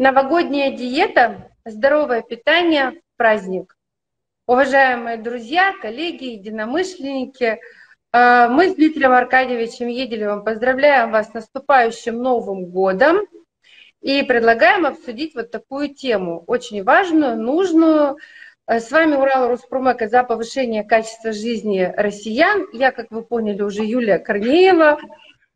Новогодняя диета, здоровое питание, праздник. Уважаемые друзья, коллеги, единомышленники, э, мы с Дмитрием Аркадьевичем Еделевым поздравляем вас с наступающим Новым годом и предлагаем обсудить вот такую тему, очень важную, нужную. Э, с вами Урал Роспромека за повышение качества жизни россиян. Я, как вы поняли, уже Юлия Корнеева,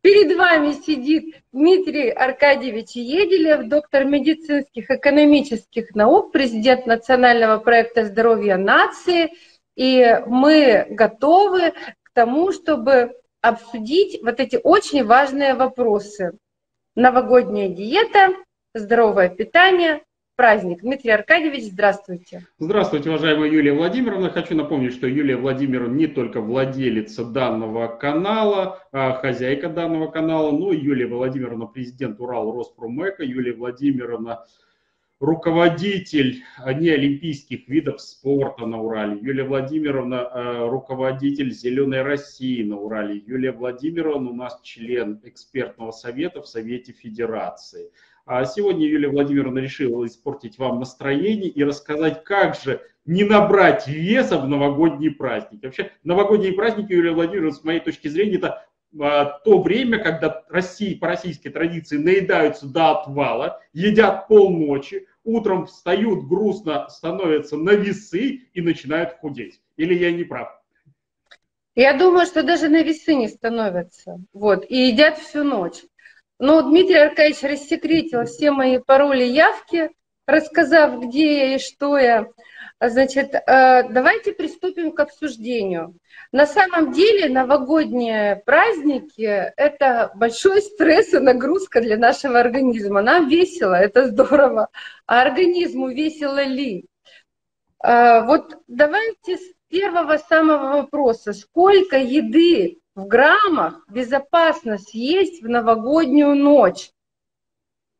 Перед вами сидит Дмитрий Аркадьевич Еделев, доктор медицинских экономических наук, президент национального проекта здоровья нации. И мы готовы к тому, чтобы обсудить вот эти очень важные вопросы. Новогодняя диета, здоровое питание, праздник. Дмитрий Аркадьевич, здравствуйте. Здравствуйте, уважаемая Юлия Владимировна. Хочу напомнить, что Юлия Владимировна не только владелица данного канала, а хозяйка данного канала, но и Юлия Владимировна, президент Урал Роспромека, Юлия Владимировна, руководитель неолимпийских видов спорта на Урале, Юлия Владимировна, э, руководитель «Зеленой России» на Урале, Юлия Владимировна у нас член экспертного совета в Совете Федерации – а сегодня Юлия Владимировна решила испортить вам настроение и рассказать, как же не набрать веса в новогодние праздники. Вообще, новогодние праздники, Юлия Владимировна, с моей точки зрения, это а, то время, когда России по российской традиции наедаются до отвала, едят полночи, утром встают грустно, становятся на весы и начинают худеть. Или я не прав? Я думаю, что даже на весы не становятся. Вот, и едят всю ночь. Но Дмитрий Аркадьевич рассекретил все мои пароли явки, рассказав, где я и что я. Значит, э, давайте приступим к обсуждению. На самом деле новогодние праздники – это большой стресс и нагрузка для нашего организма. Нам весело, это здорово. А организму весело ли? Э, вот давайте с первого самого вопроса. Сколько еды в граммах безопасно съесть в новогоднюю ночь.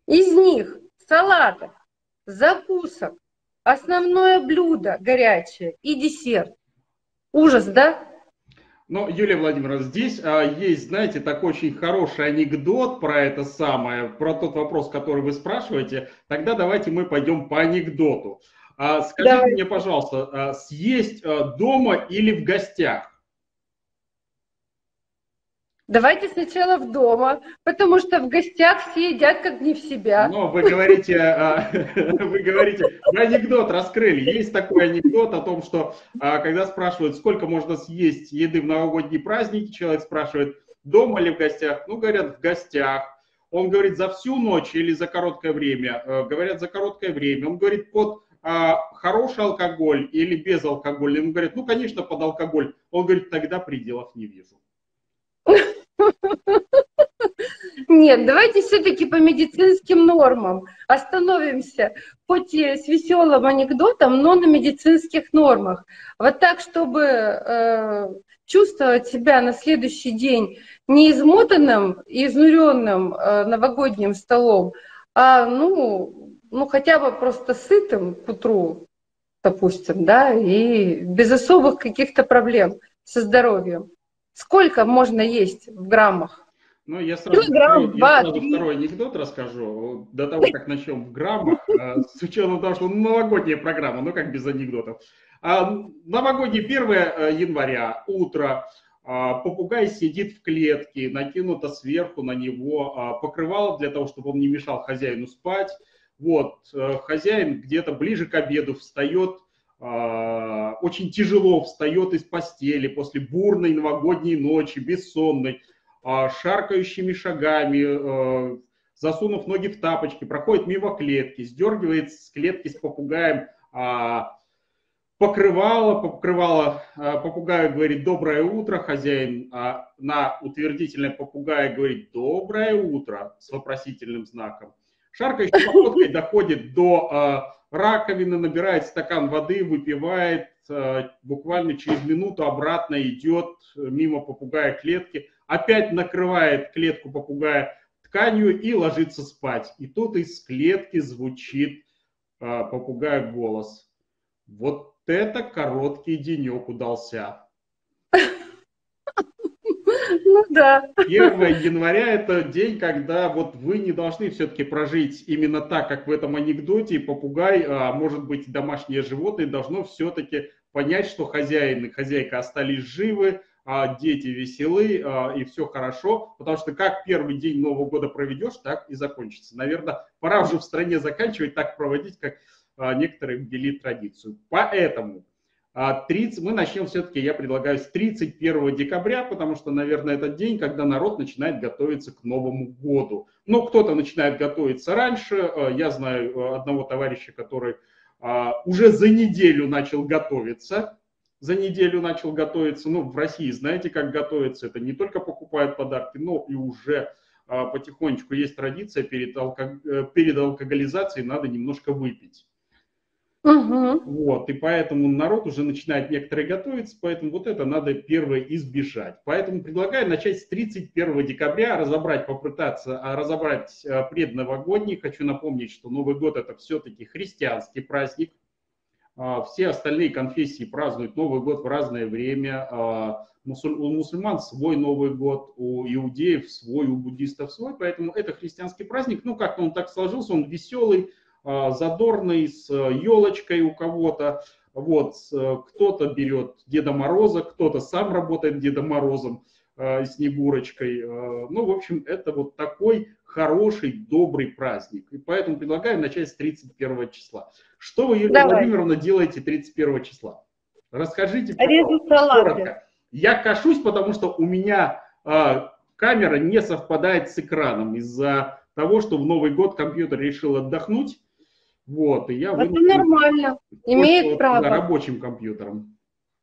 Из них салатов, закусок, основное блюдо горячее и десерт. Ужас, да? Но, Юлия Владимировна, здесь а, есть, знаете, такой очень хороший анекдот про это самое, про тот вопрос, который вы спрашиваете. Тогда давайте мы пойдем по анекдоту. А, скажите Давай. мне, пожалуйста, а, съесть а, дома или в гостях? Давайте сначала в дома, потому что в гостях все едят как не в себя. Но вы говорите, а, вы говорите, вы анекдот раскрыли. Есть такой анекдот о том, что а, когда спрашивают, сколько можно съесть еды в новогодние праздники, человек спрашивает, дома или в гостях? Ну, говорят, в гостях. Он говорит, за всю ночь или за короткое время? Э, говорят, за короткое время. Он говорит, под а, хороший алкоголь или без алкоголя? Ему говорят, ну, конечно, под алкоголь. Он говорит, тогда пределов не вижу. Нет, давайте все-таки по медицинским нормам остановимся, хоть и с веселым анекдотом, но на медицинских нормах. Вот так, чтобы э, чувствовать себя на следующий день не измотанным и изнуренным э, новогодним столом, а ну, ну хотя бы просто сытым к утру, допустим, да, и без особых каких-то проблем со здоровьем. Сколько можно есть в граммах? Ну, я сразу, Килограмм, второй, я сразу второй анекдот расскажу. До того, как начнем в граммах, а, с учетом того, что новогодняя программа, ну как без анекдотов. А, новогодний 1 э, января, утро, а, попугай сидит в клетке, накинуто сверху на него покрывало для того, чтобы он не мешал хозяину спать. Вот, э, хозяин где-то ближе к обеду встает, очень тяжело встает из постели после бурной новогодней ночи, бессонной, а, шаркающими шагами, э, засунув ноги в тапочки, проходит мимо клетки, сдергивает с клетки с попугаем а, покрывало, покрывало а, попугаю говорит «доброе утро», хозяин на утвердительное попугая говорит «доброе утро» с вопросительным знаком. Шаркающей походкой доходит до раковины, набирает стакан воды, выпивает, буквально через минуту обратно идет мимо попугая клетки – опять накрывает клетку попугая тканью и ложится спать. И тут из клетки звучит э, попугая голос. Вот это короткий денек удался. Ну да. 1 января – это день, когда вот вы не должны все-таки прожить именно так, как в этом анекдоте. Попугай, а может быть домашнее животное, должно все-таки понять, что хозяин и хозяйка остались живы, а дети веселы, а, и все хорошо, потому что как первый день Нового года проведешь, так и закончится. Наверное, пора уже в стране заканчивать так проводить, как а, некоторые ввели традицию. Поэтому 30, мы начнем все-таки, я предлагаю, с 31 декабря, потому что, наверное, это день, когда народ начинает готовиться к Новому году. Но кто-то начинает готовиться раньше. Я знаю одного товарища, который уже за неделю начал готовиться за неделю начал готовиться. Ну, в России знаете, как готовиться. Это не только покупают подарки, но и уже а, потихонечку есть традиция перед, алко... Э, перед алкоголизацией надо немножко выпить. Угу. Вот, и поэтому народ уже начинает некоторые готовиться, поэтому вот это надо первое избежать. Поэтому предлагаю начать с 31 декабря, разобрать, попытаться а, разобрать а, предновогодний. Хочу напомнить, что Новый год это все-таки христианский праздник, а, все остальные конфессии празднуют Новый год в разное время. У мусульман свой Новый год, у иудеев свой, у буддистов свой. Поэтому это христианский праздник. Ну, как-то он так сложился, он веселый, задорный, с елочкой у кого-то. Вот, кто-то берет Деда Мороза, кто-то сам работает Дедом Морозом, Снегурочкой. Ну, в общем, это вот такой хороший, добрый праздник. И поэтому предлагаю начать с 31 числа. Что вы, Юлия Давай. Владимировна, делаете 31 числа? Расскажите коротко. Я кашусь, потому что у меня э, камера не совпадает с экраном из-за того, что в Новый год компьютер решил отдохнуть. Вот, и я Это нормально, имеет право. рабочим компьютером.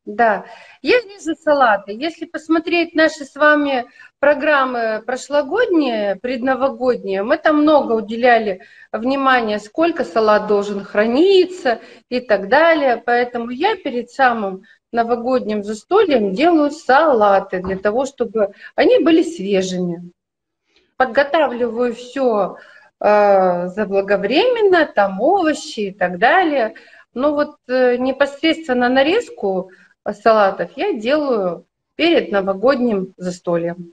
Да, я вижу салаты. Если посмотреть наши с вами программы прошлогодние, предновогодние, мы там много уделяли внимания, сколько салат должен храниться и так далее. Поэтому я перед самым новогодним застольем делаю салаты для того, чтобы они были свежими. Подготавливаю все заблаговременно, там овощи и так далее. Но вот э, непосредственно нарезку салатов я делаю перед новогодним застольем.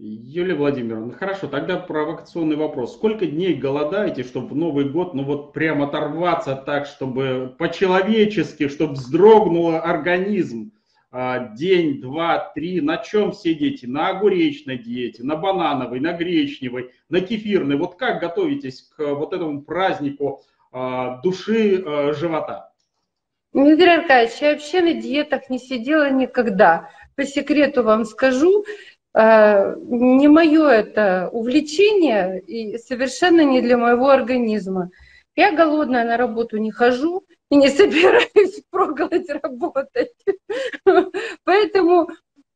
Юлия Владимировна, хорошо, тогда провокационный вопрос. Сколько дней голодаете, чтобы в Новый год, ну вот прям оторваться так, чтобы по-человечески, чтобы вздрогнул организм? А, день, два, три, на чем сидите? На огуречной диете, на банановой, на гречневой, на кефирной. Вот как готовитесь к вот этому празднику а, души а, живота? Дмитрий Аркадьевич, я вообще на диетах не сидела никогда. По секрету вам скажу, э, не мое это увлечение и совершенно не для моего организма. Я голодная на работу не хожу и не собираюсь проголодь работать. Поэтому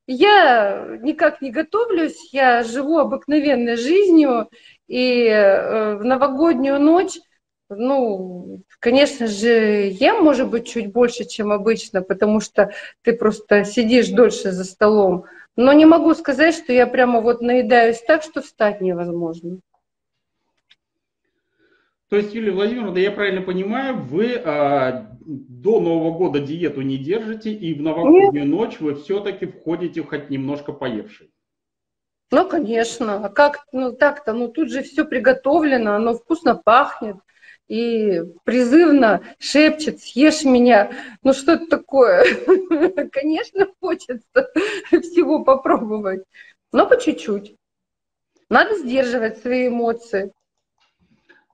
я никак не готовлюсь, я живу обыкновенной жизнью, и э, в новогоднюю ночь ну, конечно же, ем, может быть, чуть больше, чем обычно, потому что ты просто сидишь дольше за столом. Но не могу сказать, что я прямо вот наедаюсь так, что встать невозможно. То есть, Юлия Владимировна, я правильно понимаю, вы а, до Нового года диету не держите, и в новогоднюю Нет. ночь вы все-таки входите хоть немножко поевший? Ну, конечно. А как, ну так-то, ну тут же все приготовлено, оно вкусно пахнет и призывно шепчет, съешь меня. Ну что это такое? Конечно, хочется всего попробовать, но по чуть-чуть. Надо сдерживать свои эмоции.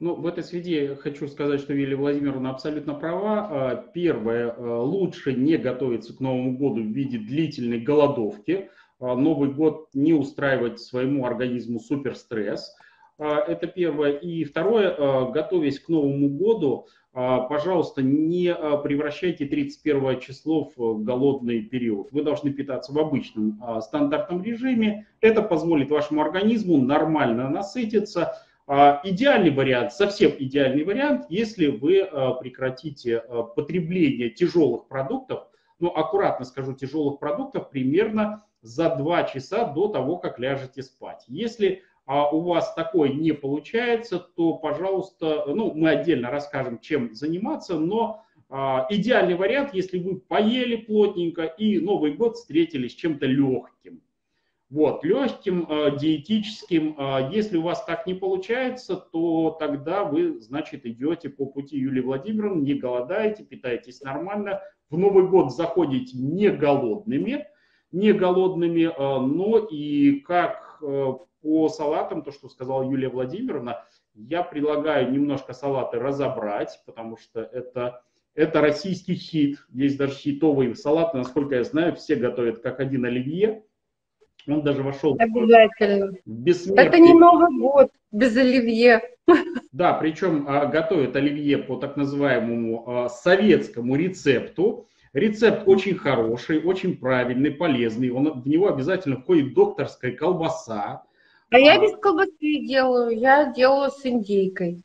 Ну, в этой связи хочу сказать, что Юлия Владимировна абсолютно права. А, первое, а, лучше не готовиться к Новому году в виде длительной голодовки. А, Новый год не устраивать своему организму суперстресс. Это первое. И второе, готовясь к Новому году, пожалуйста, не превращайте 31 число в голодный период. Вы должны питаться в обычном стандартном режиме. Это позволит вашему организму нормально насытиться. Идеальный вариант, совсем идеальный вариант, если вы прекратите потребление тяжелых продуктов, ну, аккуратно скажу, тяжелых продуктов примерно за 2 часа до того, как ляжете спать. Если а у вас такой не получается, то, пожалуйста, ну, мы отдельно расскажем, чем заниматься, но а, идеальный вариант, если вы поели плотненько и Новый год встретили с чем-то легким. Вот, легким, э, диетическим. Э, если у вас так не получается, то тогда вы, значит, идете по пути Юлии Владимировны, не голодаете, питаетесь нормально. В Новый год заходите не голодными, не голодными, э, но и как по салатам, то, что сказала Юлия Владимировна, я предлагаю немножко салаты разобрать, потому что это, это российский хит. Есть даже хитовые салаты, насколько я знаю, все готовят как один оливье. Он даже вошел Обязательно. в. Это не Новый год без оливье. Да, причем а, готовят оливье по так называемому а, советскому рецепту. Рецепт очень хороший, очень правильный, полезный. Он, в него обязательно входит докторская колбаса. А я без колбасы делаю, я делаю с индейкой.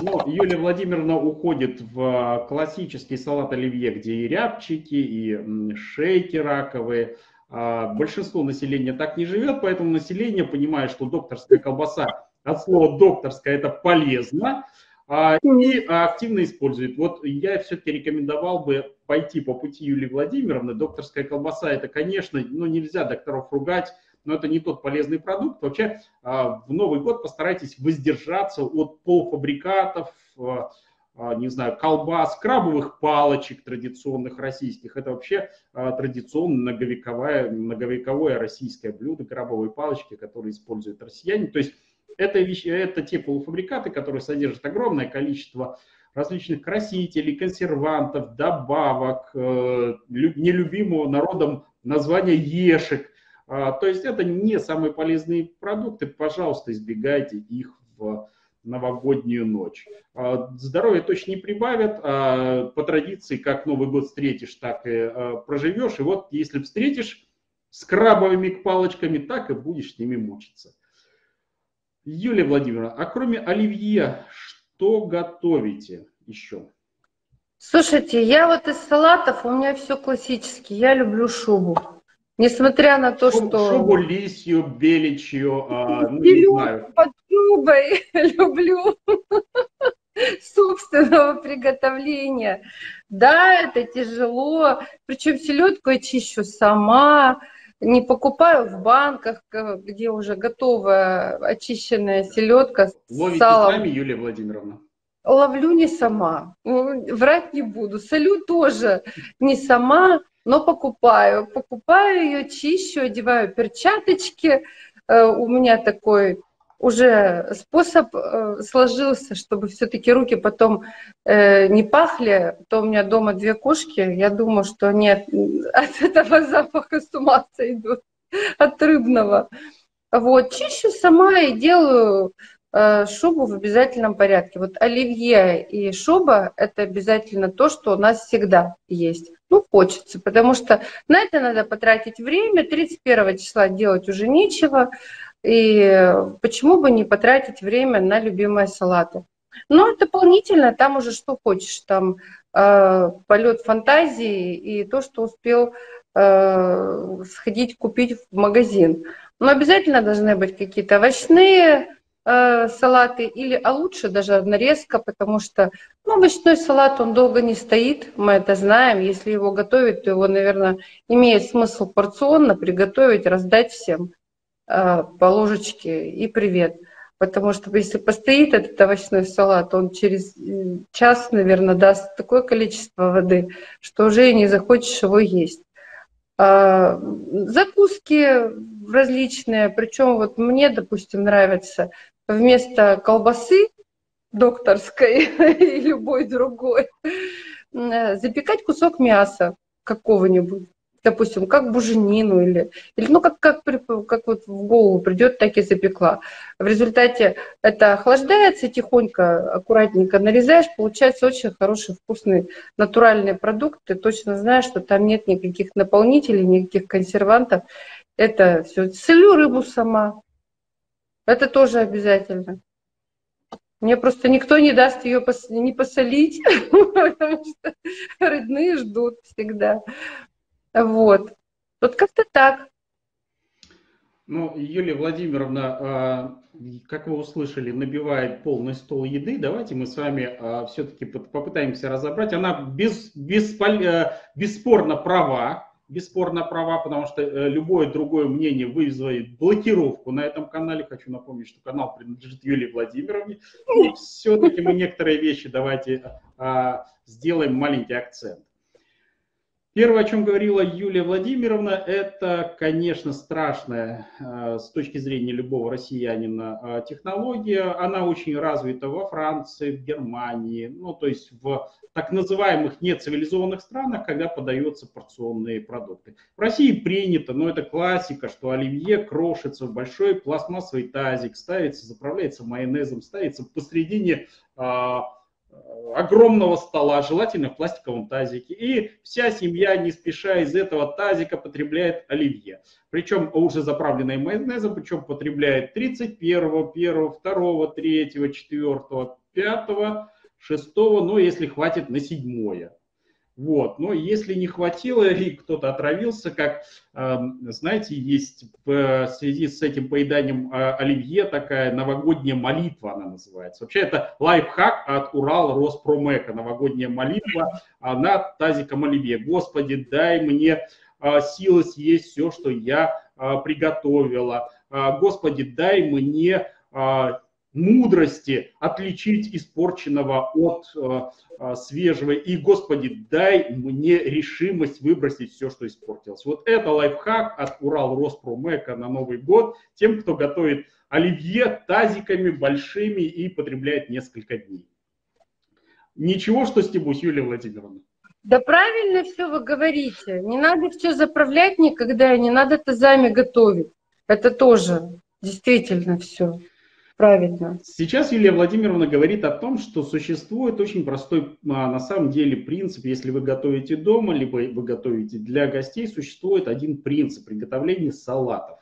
Ну, Юлия Владимировна уходит в а, классический салат оливье, где и рябчики, и шейки раковые, а, большинство населения так не живет, поэтому население, понимая, что докторская колбаса, от слова докторская, это полезно, а, и активно использует. Вот я все-таки рекомендовал бы пойти по пути Юлии Владимировны. Докторская колбаса, это, конечно, ну, нельзя докторов ругать, но это не тот полезный продукт. Вообще а, в Новый год постарайтесь воздержаться от полуфабрикатов, а, не знаю, колбас, крабовых палочек традиционных российских. Это вообще а, традиционное многовековое, многовековое российское блюдо, крабовые палочки, которые используют россияне. То есть это, вещи, это те полуфабрикаты, которые содержат огромное количество различных красителей, консервантов, добавок, э, нелюбимого народом названия ешек. А, то есть это не самые полезные продукты, пожалуйста, избегайте их в новогоднюю ночь. А, здоровье точно не прибавят, а по традиции, как Новый год встретишь, так и а, проживешь. И вот если встретишь с крабовыми палочками, так и будешь с ними мучиться. Юлия Владимировна, а кроме оливье, что готовите еще? Слушайте, я вот из салатов, у меня все классически. Я люблю шубу. Несмотря на то, Шуб, что... Шубу лисью, беличью, а, ну, не знаю. под шубой люблю собственного приготовления. Да, это тяжело. Причем селедку я чищу сама, не покупаю в банках, где уже готовая очищенная селедка Ловите салом. сами, Юлия Владимировна? Ловлю не сама. Врать не буду. Солю тоже не сама но покупаю. Покупаю ее, чищу, одеваю перчаточки. Э, у меня такой уже способ э, сложился, чтобы все-таки руки потом э, не пахли. То у меня дома две кошки, я думаю, что от, от этого запаха с ума сойдут, от рыбного. Вот, чищу сама и делаю шубу в обязательном порядке. Вот оливье и шуба – это обязательно то, что у нас всегда есть. Ну, хочется, потому что на это надо потратить время, 31 числа делать уже нечего, и почему бы не потратить время на любимые салаты. Но дополнительно там уже что хочешь, там э, полет фантазии и то, что успел э, сходить купить в магазин. Но обязательно должны быть какие-то овощные Э, салаты, или, а лучше даже нарезка, потому что ну, овощной салат, он долго не стоит, мы это знаем. Если его готовить, то его, наверное, имеет смысл порционно приготовить, раздать всем э, по ложечке и привет. Потому что если постоит этот овощной салат, он через час, наверное, даст такое количество воды, что уже и не захочешь его есть. А, закуски различные, причем вот мне, допустим, нравится вместо колбасы докторской и любой другой э, запекать кусок мяса какого-нибудь, допустим, как буженину или, или ну как, как, как вот в голову придет, так и запекла. В результате это охлаждается тихонько, аккуратненько нарезаешь, получается очень хороший, вкусный, натуральный продукт. Ты точно знаешь, что там нет никаких наполнителей, никаких консервантов. Это все. Солю рыбу сама, это тоже обязательно. Мне просто никто не даст ее пос, не посолить, потому что родные ждут всегда. Вот. Вот как-то так. Ну, Юлия Владимировна, а, как вы услышали, набивает полный стол еды. Давайте мы с вами а, все-таки попытаемся разобрать. Она без, без, э, бесспорно права бесспорно права, потому что э, любое другое мнение вызовет блокировку на этом канале. Хочу напомнить, что канал принадлежит Юлии Владимировне. И все-таки мы некоторые вещи давайте а, сделаем маленький акцент. Первое, о чем говорила Юлия Владимировна, это, конечно, страшная э, с точки зрения любого россиянина э, технология. Она очень развита во Франции, в Германии, ну, то есть в так называемых нецивилизованных странах, когда подаются порционные продукты. В России принято, но это классика, что оливье крошится в большой пластмассовый тазик, ставится, заправляется майонезом, ставится посредине э, огромного стола, желательно в пластиковом тазике. И вся семья, не спеша из этого тазика, потребляет оливье. Причем уже заправленное майонезом, причем потребляет 31, 1, 2, 3, 4, 5, 6, но если хватит на седьмое. Вот. Но если не хватило и кто-то отравился, как, эм, знаете, есть в связи с этим поеданием э, оливье такая новогодняя молитва, она называется. Вообще это лайфхак от Урал Роспромека, новогодняя молитва на тазиком оливье. Господи, дай мне э, силы съесть все, что я э, приготовила. Господи, дай мне мудрости отличить испорченного от э, э, свежего. И, Господи, дай мне решимость выбросить все, что испортилось. Вот это лайфхак от Урал Роспромека на Новый год тем, кто готовит оливье тазиками большими и потребляет несколько дней. Ничего, что стебусь, Юлия Владимировна. Да правильно все вы говорите. Не надо все заправлять никогда, не надо тазами готовить. Это тоже действительно все. Правильно. Сейчас Юлия Владимировна говорит о том, что существует очень простой, а, на самом деле, принцип. Если вы готовите дома, либо вы готовите для гостей, существует один принцип приготовления салатов.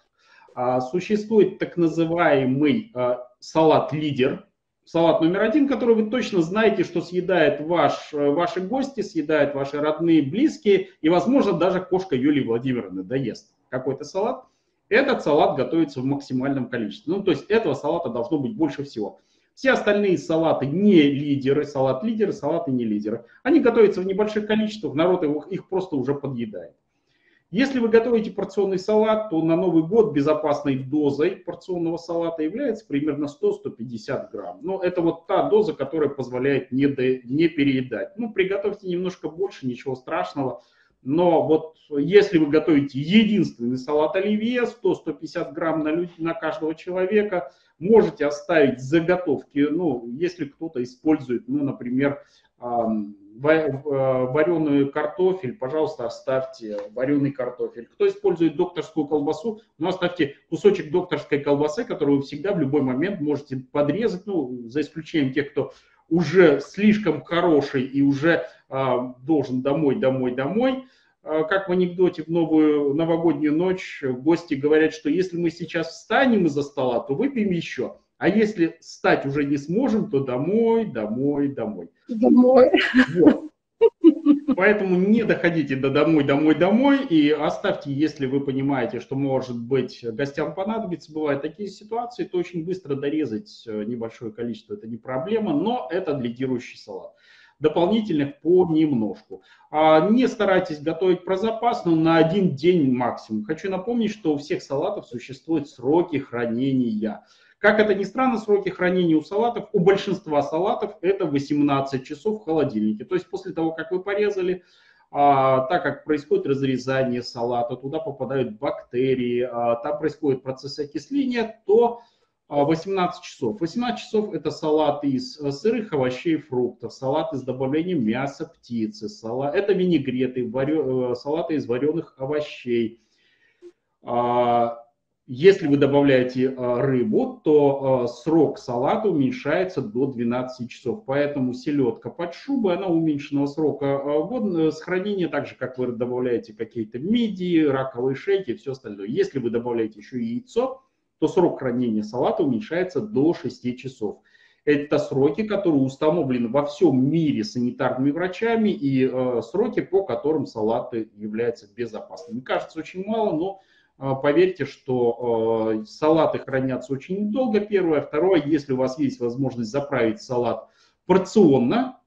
А, существует так называемый а, салат-лидер, салат номер один, который вы точно знаете, что съедает ваш, ваши гости, съедают ваши родные, близкие, и, возможно, даже кошка Юлии Владимировны доест какой-то салат. Этот салат готовится в максимальном количестве. Ну, то есть этого салата должно быть больше всего. Все остальные салаты не лидеры, салат лидеры, салаты не лидеры. Они готовятся в небольших количествах, народ их, их просто уже подъедает. Если вы готовите порционный салат, то на Новый год безопасной дозой порционного салата является примерно 100-150 грамм. Но это вот та доза, которая позволяет не, до, не переедать. Ну, приготовьте немножко больше, ничего страшного. Но вот если вы готовите единственный салат оливье, 100-150 грамм на, на каждого человека, можете оставить заготовки, ну, если кто-то использует, ну, например, вареный картофель, пожалуйста, оставьте вареный картофель. Кто использует докторскую колбасу, ну, оставьте кусочек докторской колбасы, которую вы всегда в любой момент можете подрезать, ну, за исключением тех, кто уже слишком хороший и уже должен домой, домой, домой. А, как в анекдоте в новую новогоднюю ночь гости говорят, что если мы сейчас встанем из-за стола, то выпьем еще. А если встать уже не сможем, то домой, домой, домой. Домой. Вот. Поэтому не доходите до домой, домой, домой и оставьте, если вы понимаете, что может быть гостям понадобится, бывают такие ситуации, то очень быстро дорезать э, небольшое количество, это не проблема, но это лидирующий салат дополнительных понемножку. А не старайтесь готовить про запас, но на один день максимум. Хочу напомнить, что у всех салатов существуют сроки хранения. Как это ни странно, сроки хранения у салатов, у большинства салатов это 18 часов в холодильнике. То есть после того, как вы порезали, а, так как происходит разрезание салата, туда попадают бактерии, а, там происходит процесс окисления, то 18 а, часов. 18 часов это салат из э, сырых овощей и фруктов, салат из добавлением мяса птицы, салат, это винегреты, варё, э, салаты из вареных овощей. А, если вы добавляете э, рыбу, то срок салата уменьшается до 12 часов. Поэтому селедка под шубой, она уменьшенного срока с хранения, так же, как вы добавляете какие-то мидии, раковые шейки и все остальное. Если вы добавляете еще яйцо, то срок хранения салата уменьшается до 6 часов. Это сроки, которые установлены во всем мире санитарными врачами и э, сроки, по которым салаты являются безопасными. Кажется очень мало, но э, поверьте, что э, салаты хранятся очень долго, первое. Второе, если у вас есть возможность заправить салат порционно,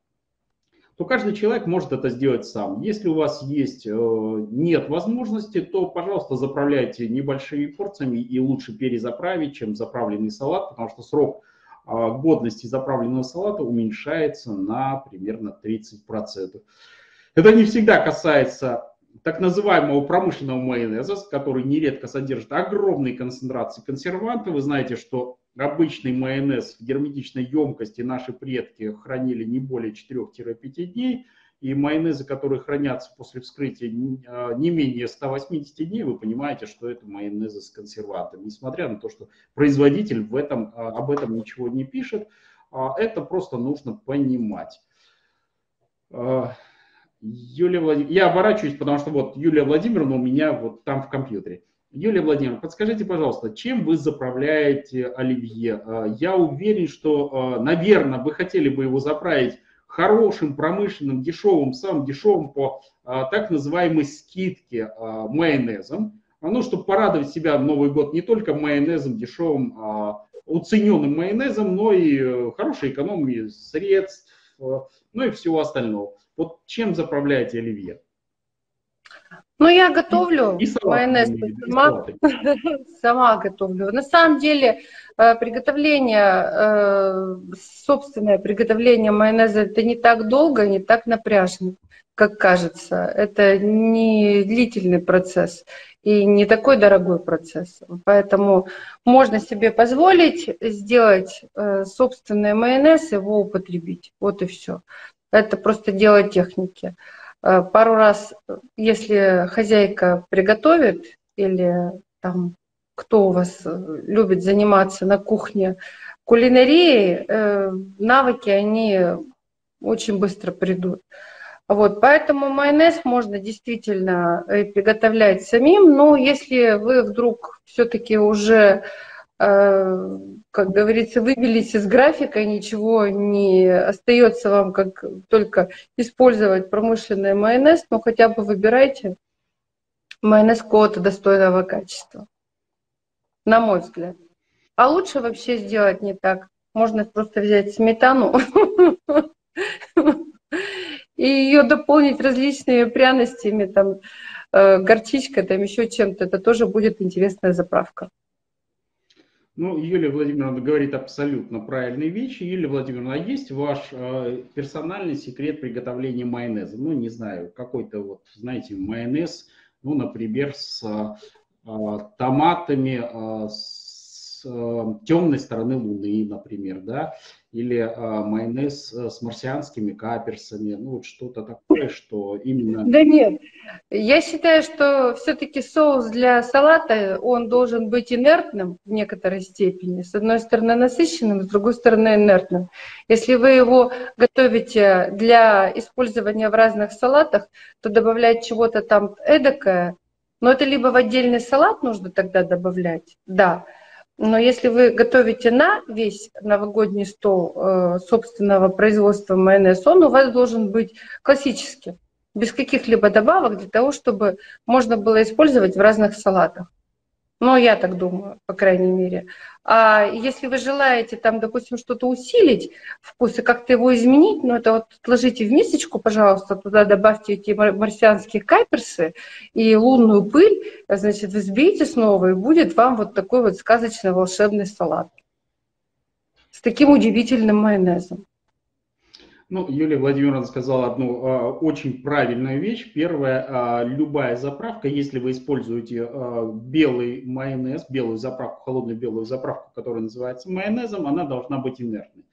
то каждый человек может это сделать сам. Если у вас есть, э, нет возможности, то, пожалуйста, заправляйте небольшими порциями и лучше перезаправить, чем заправленный салат, потому что срок а, годности заправленного салата уменьшается на примерно 30%. Это не всегда касается так называемого промышленного майонеза, который нередко содержит огромные концентрации консервантов. Вы знаете, что обычный майонез в герметичной емкости наши предки хранили не более 4-5 дней, и майонезы, которые хранятся после вскрытия а, не менее 180 дней, вы понимаете, что это майонезы с консервантами. Несмотря на то, что производитель в этом, а, об этом ничего не пишет, а, это просто нужно понимать. Юлия Владимировна, я оборачиваюсь, потому что вот Юлия Владимировна у меня вот там в компьютере. Юлия Владимировна, подскажите, пожалуйста, чем вы заправляете оливье? А, я уверен, что, а, наверное, вы хотели бы его заправить хорошим, промышленным, дешевым, самым дешевым по а, так называемой скидке майонезом. Ну, чтобы порадовать себя в Новый год не только майонезом дешевым, уцененным майонезом, но и э, хорошей экономией средств, ну и всего остального. Вот чем заправляете оливье? Ну, я готовлю и майонез сама, сама готовлю. На самом деле, э, приготовление, э, собственное приготовление майонеза, это не так долго, не так напряжно, как кажется. Это не длительный процесс и не такой дорогой процесс. Поэтому можно себе позволить сделать э, собственный майонез, его употребить. Вот и все. Это просто дело техники. Э, пару раз, если хозяйка приготовит или там кто у вас э, любит заниматься на кухне кулинарией, э, навыки, они очень быстро придут. Вот, поэтому майонез можно действительно приготовлять самим, но если вы вдруг все-таки уже Э, как говорится, выбились из графика, ничего не остается вам, как только использовать промышленный майонез, но хотя бы выбирайте майонез какого-то достойного качества, на мой взгляд. А лучше вообще сделать не так. Можно просто взять сметану и ее дополнить различными пряностями, там, э, горчичкой, там еще чем-то. Это тоже будет интересная заправка. Ну, Юлия Владимировна говорит абсолютно правильные вещи. Юлия Владимировна, а есть ваш э, персональный секрет приготовления майонеза? Ну, не знаю, какой-то вот, знаете, майонез, ну, например, с э, томатами, э, с э, темной стороны Луны, например, да, или э, майонез э, с марсианскими каперсами, ну вот что-то такое, что именно... Да нет, я считаю, что все-таки соус для салата, он должен быть инертным в некоторой степени. С одной стороны насыщенным, с другой стороны инертным. Если вы его готовите для использования в разных салатах, то добавлять чего-то там эдакое, но это либо в отдельный салат нужно тогда добавлять, да, но если вы готовите на весь новогодний стол э, собственного производства майонез, он у вас должен быть классический, без каких-либо добавок, для того, чтобы можно было использовать в разных салатах. Ну, я так думаю, по крайней мере. А если вы желаете там, допустим, что-то усилить вкус и как-то его изменить, ну, это вот отложите в мисочку, пожалуйста, туда добавьте эти марсианские кайперсы и лунную пыль, значит, взбейте снова, и будет вам вот такой вот сказочный волшебный салат с таким удивительным майонезом. Ну, Юлия Владимировна сказала одну э, очень правильную вещь. Первое, э, любая заправка, если вы используете э, белый майонез, белую заправку, холодную белую заправку, которая называется майонезом, она должна быть инертной.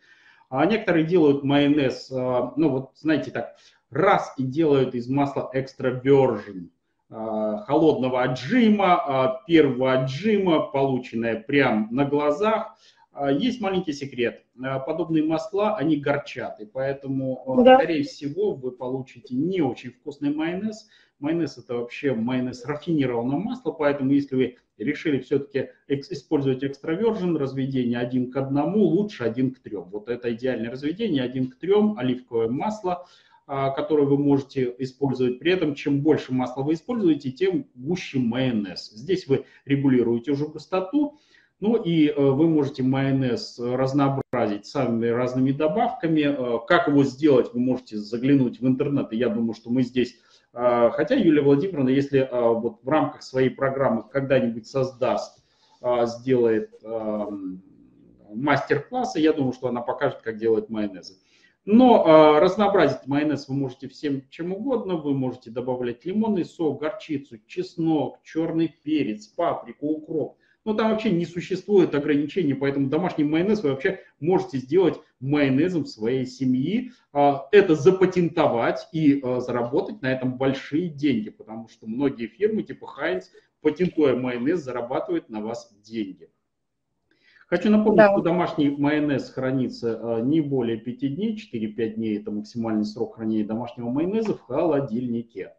А некоторые делают майонез, э, ну вот знаете так, раз и делают из масла экстра virgin, э, холодного отжима, э, первого отжима, полученное прямо на глазах – а, есть маленький секрет. А, подобные масла, они горчат, и поэтому, а, да. скорее всего, вы получите не очень вкусный майонез. Майонез – это вообще майонез рафинированного масла, поэтому если вы решили все-таки использовать экстравержен, разведение один к одному, лучше один к трем. Вот это идеальное разведение, один к трем, оливковое масло, которое вы можете использовать. При этом, чем больше масла вы используете, тем гуще майонез. Здесь вы регулируете уже густоту, Ну и вы можете майонез разнообразить самыми разными добавками. Как его сделать, вы можете заглянуть в интернет. И я думаю, что мы здесь Хотя Юлия Владимировна, если вот в рамках своей программы когда-нибудь создаст, сделает мастер-классы, я думаю, что она покажет, как делать майонезы. Но э, разнообразить майонез вы можете всем чем угодно. Вы можете добавлять лимонный сок, горчицу, чеснок, черный перец, паприку, укроп. Но там вообще не существует ограничений, поэтому домашний майонез вы вообще можете сделать майонезом своей семьи. Э, это запатентовать и э, заработать на этом большие деньги, потому что многие фирмы типа Heinz, патентуя майонез, зарабатывают на вас деньги. Хочу напомнить, да. что домашний майонез хранится а, не более 5 дней, 4-5 дней это максимальный срок хранения домашнего майонеза в холодильнике.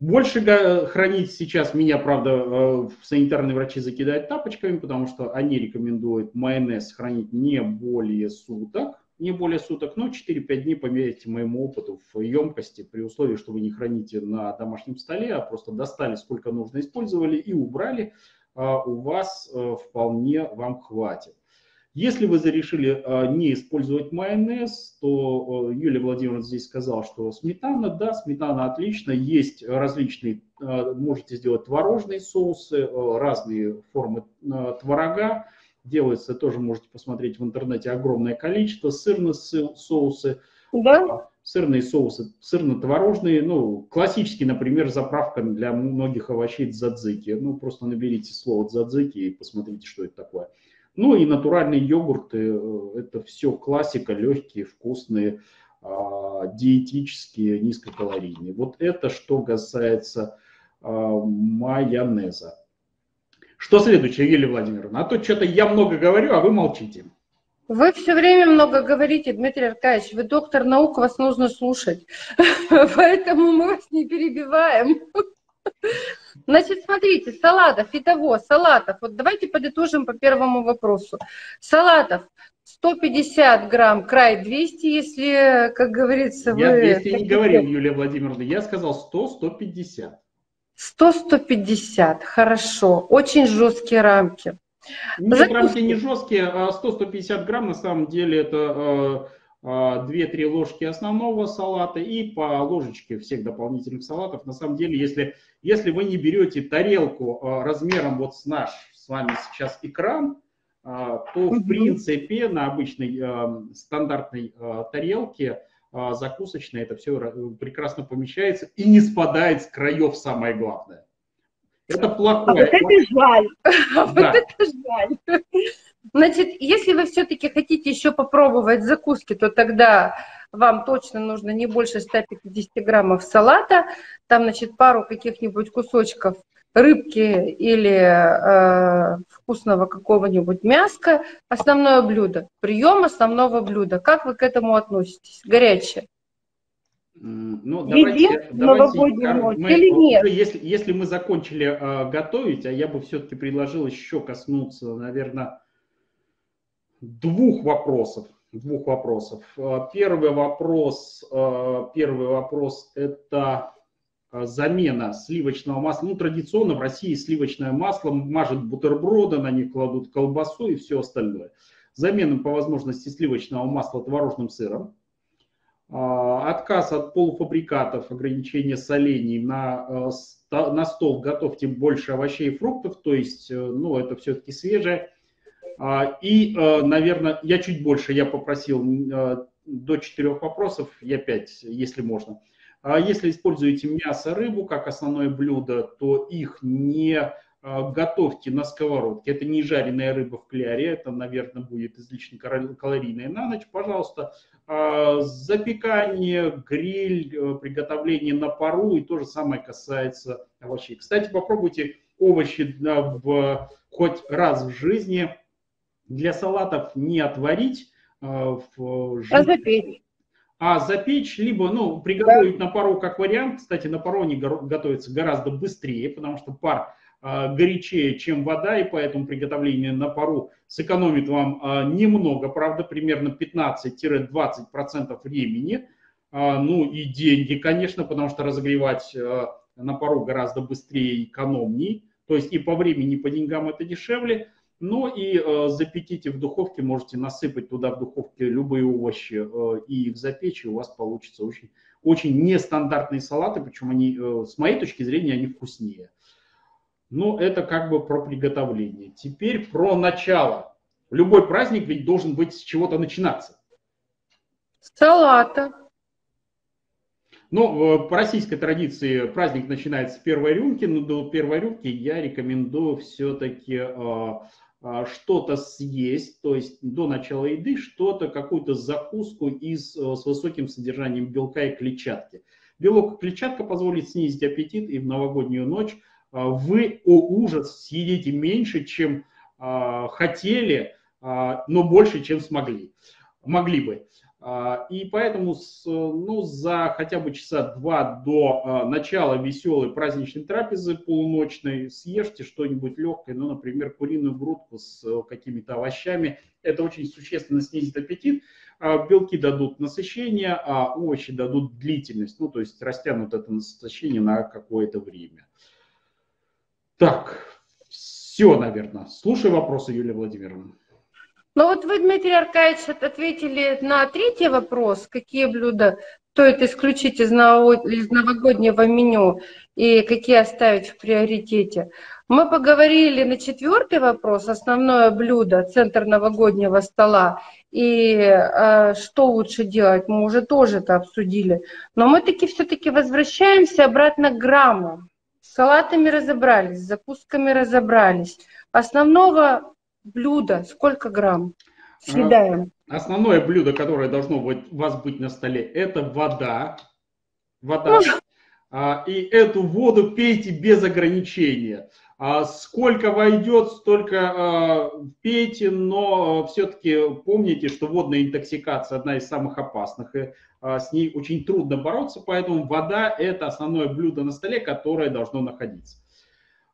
Больше хранить сейчас меня, правда, а, санитарные врачи закидают тапочками, потому что они рекомендуют майонез хранить не более суток, не более суток, но 4-5 дней, поверьте моему опыту, в емкости, при условии, что вы не храните на домашнем столе, а просто достали, сколько нужно, использовали и убрали – а, у вас э, вполне вам хватит. Если вы решили а, не использовать майонез, то Юлия Владимировна здесь сказала, что сметана, да, сметана отлично, есть различные, а, можете сделать творожные соусы, разные формы творога, делается, тоже можете посмотреть в интернете огромное количество, сырные соусы, да сырные соусы, сырно-творожные, ну, классический, например, заправка для многих овощей дзадзики. Ну, просто наберите слово дзадзики и посмотрите, что это такое. Ну и натуральные йогурты, э, это все классика, легкие, вкусные, а, диетические, низкокалорийные. Вот это что касается а, майонеза. Что следующее, Юлия Владимировна? А то что-то я много говорю, а вы молчите. Вы все время много говорите, Дмитрий Аркадьевич, вы доктор наук, вас нужно слушать, поэтому мы вас не перебиваем. Значит, смотрите, салатов, итого, салатов, вот давайте подытожим по первому вопросу. Салатов 150 грамм, край 200, если, как говорится, вы... Я 200 не говорил, Юлия Владимировна, я сказал 100-150. 100-150, хорошо, очень жесткие рамки. Нет, Закуски. рамки не жесткие, 100-150 а грамм на самом деле это 2-3 а, ложки основного салата и по ложечке всех дополнительных салатов. На самом деле, если, если вы не берете тарелку а, размером вот с наш с вами сейчас экран, то в принципе на обычной стандартной тарелке закусочной это все прекрасно помещается и не спадает с краев, самое главное. Это плохое. А вот это жаль. Да. Вот это жаль. Значит, если вы все-таки хотите еще попробовать закуски, то тогда вам точно нужно не больше 150 граммов салата, там, значит, пару каких-нибудь кусочков рыбки или э, вкусного какого-нибудь мяска. Основное блюдо. Прием основного блюда. Как вы к этому относитесь? Горячее. Ну, давайте, давайте мы, или нет? Если, если мы закончили э, готовить, а я бы все-таки предложил еще коснуться, наверное, двух вопросов. Двух вопросов. А, первый вопрос, э, первый вопрос – это замена сливочного масла. Ну, традиционно в России сливочное масло мажут бутерброды, на них кладут колбасу и все остальное. Замена по возможности сливочного масла творожным сыром отказ от полуфабрикатов, ограничение солений на, э, на стол, готовьте больше овощей и фруктов, то есть, э, ну, это все-таки свежее. А, и, э, наверное, я чуть больше, я попросил до четырех вопросов, я пять, если можно. А если используете мясо, рыбу как основное блюдо, то их не а, готовьте на сковородке. Это не жареная рыба в кляре, это, наверное, будет излишне калорийная на ночь. Пожалуйста, а, запекание, гриль, э, приготовление на пару и то же самое касается овощей. Кстати, попробуйте овощи в, хоть раз в жизни. Для салатов не отварить а, в а запечь. А запечь, либо ну, приготовить да. на пару как вариант. Кстати, на пару они готовятся гораздо быстрее, потому что пар а, горячее, чем вода, и поэтому приготовление на пару сэкономит вам а, немного, правда, примерно 15-20% времени, ну и деньги, конечно, потому что разогревать на пару гораздо быстрее и экономней, то есть и по времени, и по деньгам это дешевле. Ну и э, запеките в духовке, можете насыпать туда в духовке любые овощи э, и в запечь, и у вас получится очень, очень нестандартные салаты, причем они, э, с моей точки зрения, они вкуснее. Но это как бы про приготовление. Теперь про начало. Любой праздник ведь должен быть с чего-то начинаться. Салата. Ну, по российской традиции праздник начинается с первой рюмки, но до первой рюмки я рекомендую все-таки э, э, что-то съесть, то есть до начала еды что-то, какую-то закуску из, э, с высоким содержанием белка и клетчатки. Белок и клетчатка позволит снизить аппетит, и в новогоднюю ночь вы, о ужас, съедите меньше, чем хотели, но больше, чем смогли, могли бы. А, и поэтому ну, за хотя бы часа два до а, начала веселой праздничной трапезы полуночной съешьте что-нибудь легкое, ну, например, куриную грудку с э, какими-то овощами. Это очень существенно снизит аппетит. А, белки дадут насыщение, а овощи дадут длительность, ну, то есть растянут это насыщение на какое-то время. Так, все, наверное. Слушай вопросы, Юлия Владимировна. Ну вот вы, Дмитрий Аркадьевич, ответили на третий вопрос, какие блюда стоит исключить из новогоднего меню и какие оставить в приоритете. Мы поговорили на четвертый вопрос, основное блюдо, центр новогоднего стола, и э, что лучше делать, мы уже тоже это обсудили. Но мы таки все-таки возвращаемся обратно к грамму. С салатами разобрались, с закусками разобрались. Основного блюдо, сколько грамм? Съедаем. Основное блюдо, которое должно быть, у вас быть на столе, это вода. Вода. А, и эту воду пейте без ограничения. А, сколько войдет, столько а, пейте, но все-таки помните, что водная интоксикация одна из самых опасных, и с ней очень трудно бороться, поэтому вода – это основное блюдо на столе, которое должно находиться.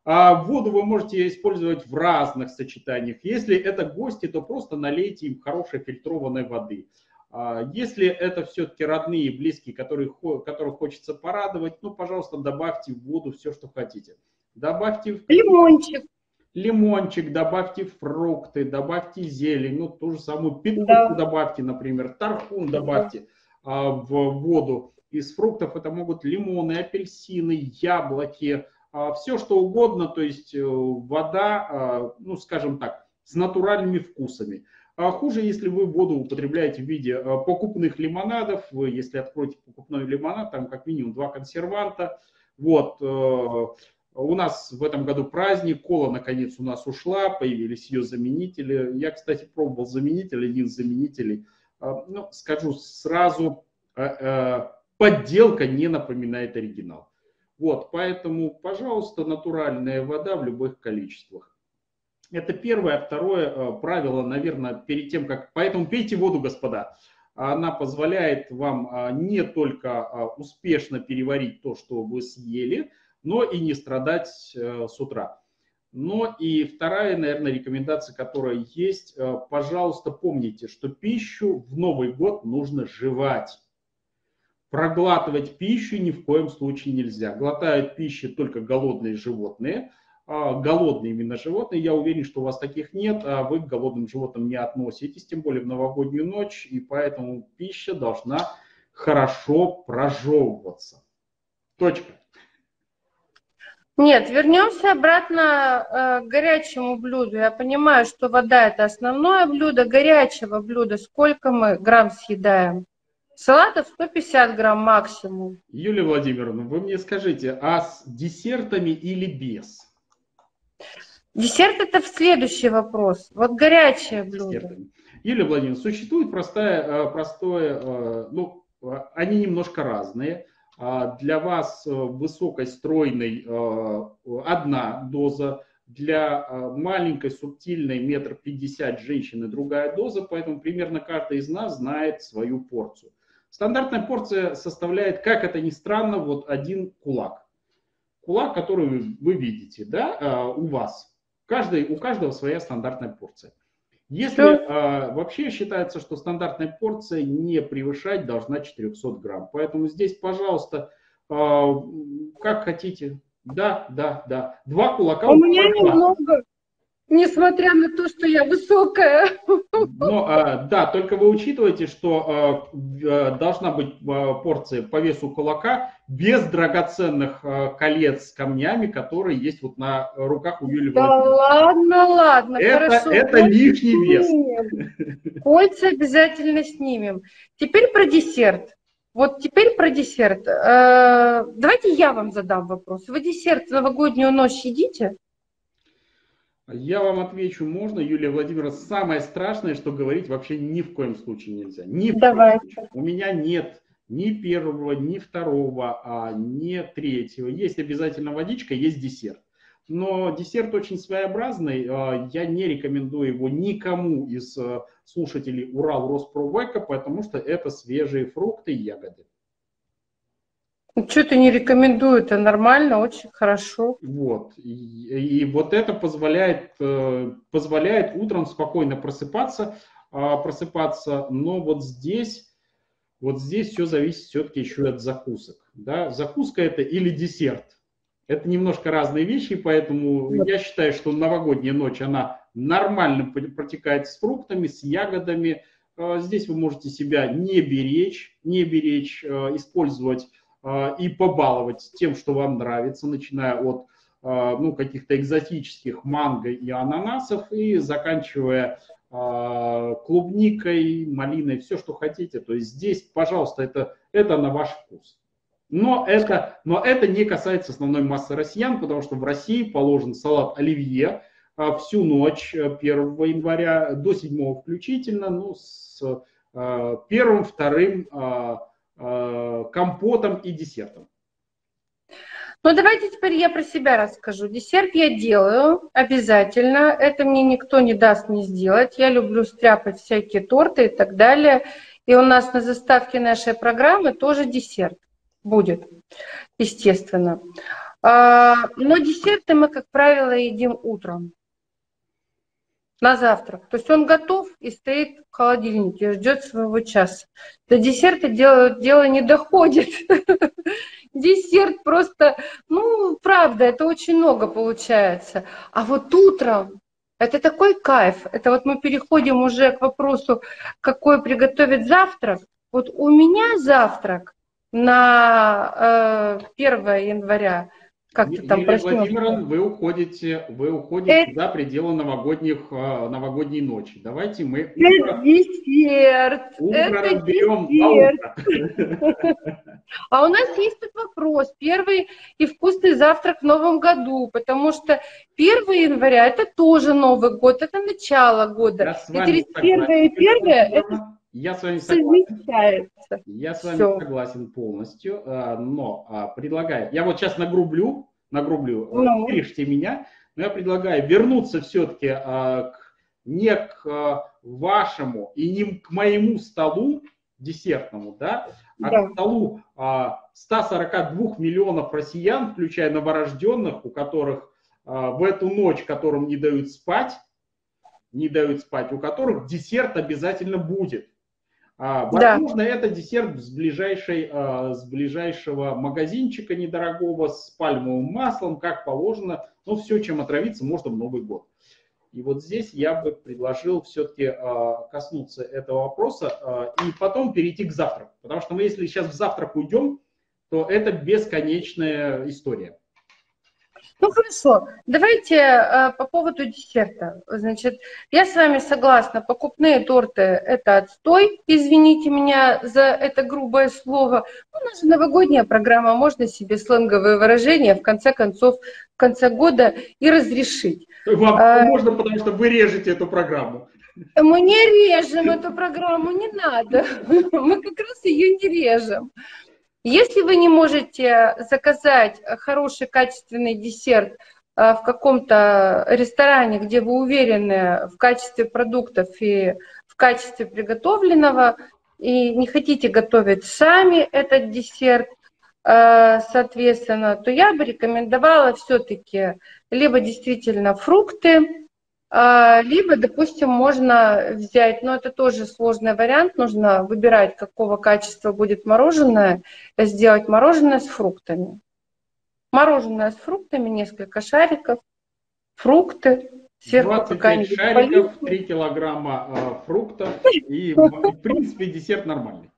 А воду вы можете использовать в разных сочетаниях. Если это гости, то просто налейте им хорошей фильтрованной воды. А если это все-таки родные и близкие, которые, которых хочется порадовать, ну, пожалуйста, добавьте в воду все, что хотите. Добавьте лимончик. Лимончик, добавьте фрукты, добавьте зелень, ну, ту же самую петрушку да. добавьте, например, тархун добавьте да. в воду. Из фруктов это могут лимоны, апельсины, яблоки, а, все что угодно, то есть э, вода, а, ну скажем так, с натуральными вкусами. А хуже, если вы воду употребляете в виде а, покупных лимонадов, вы, если откроете покупной лимонад, там как минимум два консерванта. Вот, э, у нас в этом году праздник, кола наконец у нас ушла, появились ее заменители. Я, кстати, пробовал заменитель, один из заменителей. Ну, скажу сразу, подделка не напоминает оригинал. Вот, поэтому, пожалуйста, натуральная вода в любых количествах. Это первое. Второе э, правило, наверное, перед тем, как... Поэтому пейте воду, господа. Она позволяет вам э, не только э, успешно переварить то, что вы съели, но и не страдать с утра. Но и вторая, наверное, рекомендация, которая есть, пожалуйста, помните, что пищу в Новый год нужно жевать. Проглатывать пищу ни в коем случае нельзя. Глотают пищу только голодные животные. А голодные именно животные. Я уверен, что у вас таких нет, а вы к голодным животным не относитесь, тем более в новогоднюю ночь, и поэтому пища должна хорошо прожевываться. Точка. Нет, вернемся обратно э, к горячему блюду. Я понимаю, что вода это основное блюдо. Горячего блюда сколько мы грамм съедаем? Салатов 150 грамм максимум. Юлия Владимировна, вы мне скажите, а с десертами или без? Десерт это в следующий вопрос. Вот горячее блюдо. Десертами. Юлия Владимировна, существует простая, э, простое, э, ну, они немножко разные. А для вас э, высокой, стройной одна доза, для маленькой, субтильной, метр пятьдесят женщины другая доза, поэтому примерно каждый из нас знает свою порцию. Стандартная порция составляет, как это ни странно, вот один кулак. Кулак, который вы видите, да, а, у вас. Каждый, у каждого своя стандартная порция. Если а, вообще считается, что стандартная порция не превышать должна 400 грамм. Поэтому здесь, пожалуйста, а, как хотите. Да, да, да. Два кулака. У меня немного, несмотря на то, что я высокая. Ну, а, да, только вы учитываете, что а, должна быть порция по весу кулака без драгоценных колец с камнями, которые есть вот на руках у Юлии Да ладно, ладно, это, хорошо. Это лишний вес. Кольца обязательно снимем. Теперь про десерт. Вот теперь про десерт. Э, давайте я вам задам вопрос. Вы десерт новогоднюю ночь едите? Я вам отвечу, можно, Юлия Владимировна. Самое страшное, что говорить вообще ни в коем случае нельзя. Ни в Давайте. коем случае. У меня нет ни первого, ни второго, а ни третьего. Есть обязательно водичка, есть десерт. Но десерт очень своеобразный. А, я не рекомендую его никому из а, слушателей Урал Роспровека, потому что это свежие фрукты и ягоды. Что-то не рекомендую, это нормально, очень хорошо. Вот. И, и вот это позволяет, э, позволяет утром спокойно просыпаться, а, просыпаться, но вот здесь, вот здесь все зависит все-таки еще от закусок. Да? Закуска это или десерт. Это немножко разные вещи, поэтому вот. я считаю, что новогодняя ночь, она нормально протекает с фруктами, с ягодами. А, здесь вы можете себя не беречь, не беречь, э, использовать и побаловать тем, что вам нравится, начиная от а, ну, каких-то экзотических манго и ананасов и заканчивая а, клубникой, малиной, все, что хотите. То есть здесь, пожалуйста, это, это на ваш вкус. Но это, но это не касается основной массы россиян, потому что в России положен салат оливье всю ночь 1 января до 7 включительно, ну, с первым, вторым Э, компотом и десертом. Ну, давайте теперь я про себя расскажу. Десерт я делаю обязательно. Это мне никто не даст не сделать. Я люблю стряпать всякие торты и так далее. И у нас на заставке нашей программы тоже десерт будет, естественно. А, но десерты мы, как правило, едим утром на завтрак. То есть он готов и стоит в холодильнике, ждет своего часа. До десерта дело, дело не доходит. Десерт просто, ну, правда, это очень много получается. А вот утром это такой кайф. Это вот мы переходим уже к вопросу, какой приготовить завтрак. Вот у меня завтрак на э, 1 января – как ты там Владимировна, вы уходите, вы уходите это... за пределы новогодних, а, новогодней ночи. Давайте мы утро, десерт. утро это разберем десерт. А у нас есть тут вопрос. Первый и вкусный завтрак в новом году, потому что 1 января это тоже Новый год, это начало года. И 31 и 1 это я с вами согласен. Я с вами Все. согласен полностью, а, но а, предлагаю, я вот сейчас нагрублю, нагрублю, ну. вырежьте меня, но я предлагаю вернуться все-таки а, к, не к вашему и не к моему столу десертному, да, а да. к столу 142 миллионов россиян, включая новорожденных, у которых в эту ночь, которым не дают спать, не дают спать, у которых десерт обязательно будет. А, возможно, да. это десерт с, ближайшей, а, с ближайшего магазинчика недорогого, с пальмовым маслом, как положено. Но все, чем отравиться, можно в Новый год. И вот здесь я бы предложил все-таки а, коснуться этого вопроса и потом перейти к завтраку. Потому что мы, если сейчас в завтрак уйдем, то это бесконечная история. Ну хорошо, давайте э, по поводу десерта. Значит, я с вами согласна, покупные торты – это отстой, извините меня за это грубое слово. У нас же новогодняя программа, можно себе сленговые выражения в конце концов, в конце года и разрешить. Вам а, можно, потому что вы режете эту программу. Мы не режем эту программу, не надо. Мы как раз ее не режем. Если вы не можете заказать хороший качественный десерт э, в каком-то ресторане, где вы уверены в качестве продуктов и в качестве приготовленного, и не хотите готовить сами этот десерт, э, соответственно, то я бы рекомендовала все-таки либо действительно фрукты, а, либо, допустим, можно взять, но это тоже сложный вариант, нужно выбирать, какого качества будет мороженое, сделать мороженое с фруктами. Мороженое с фруктами, несколько шариков, фрукты, Сверху 25 шариков, 3 килограмма э, фруктов и, в принципе, десерт нормальный.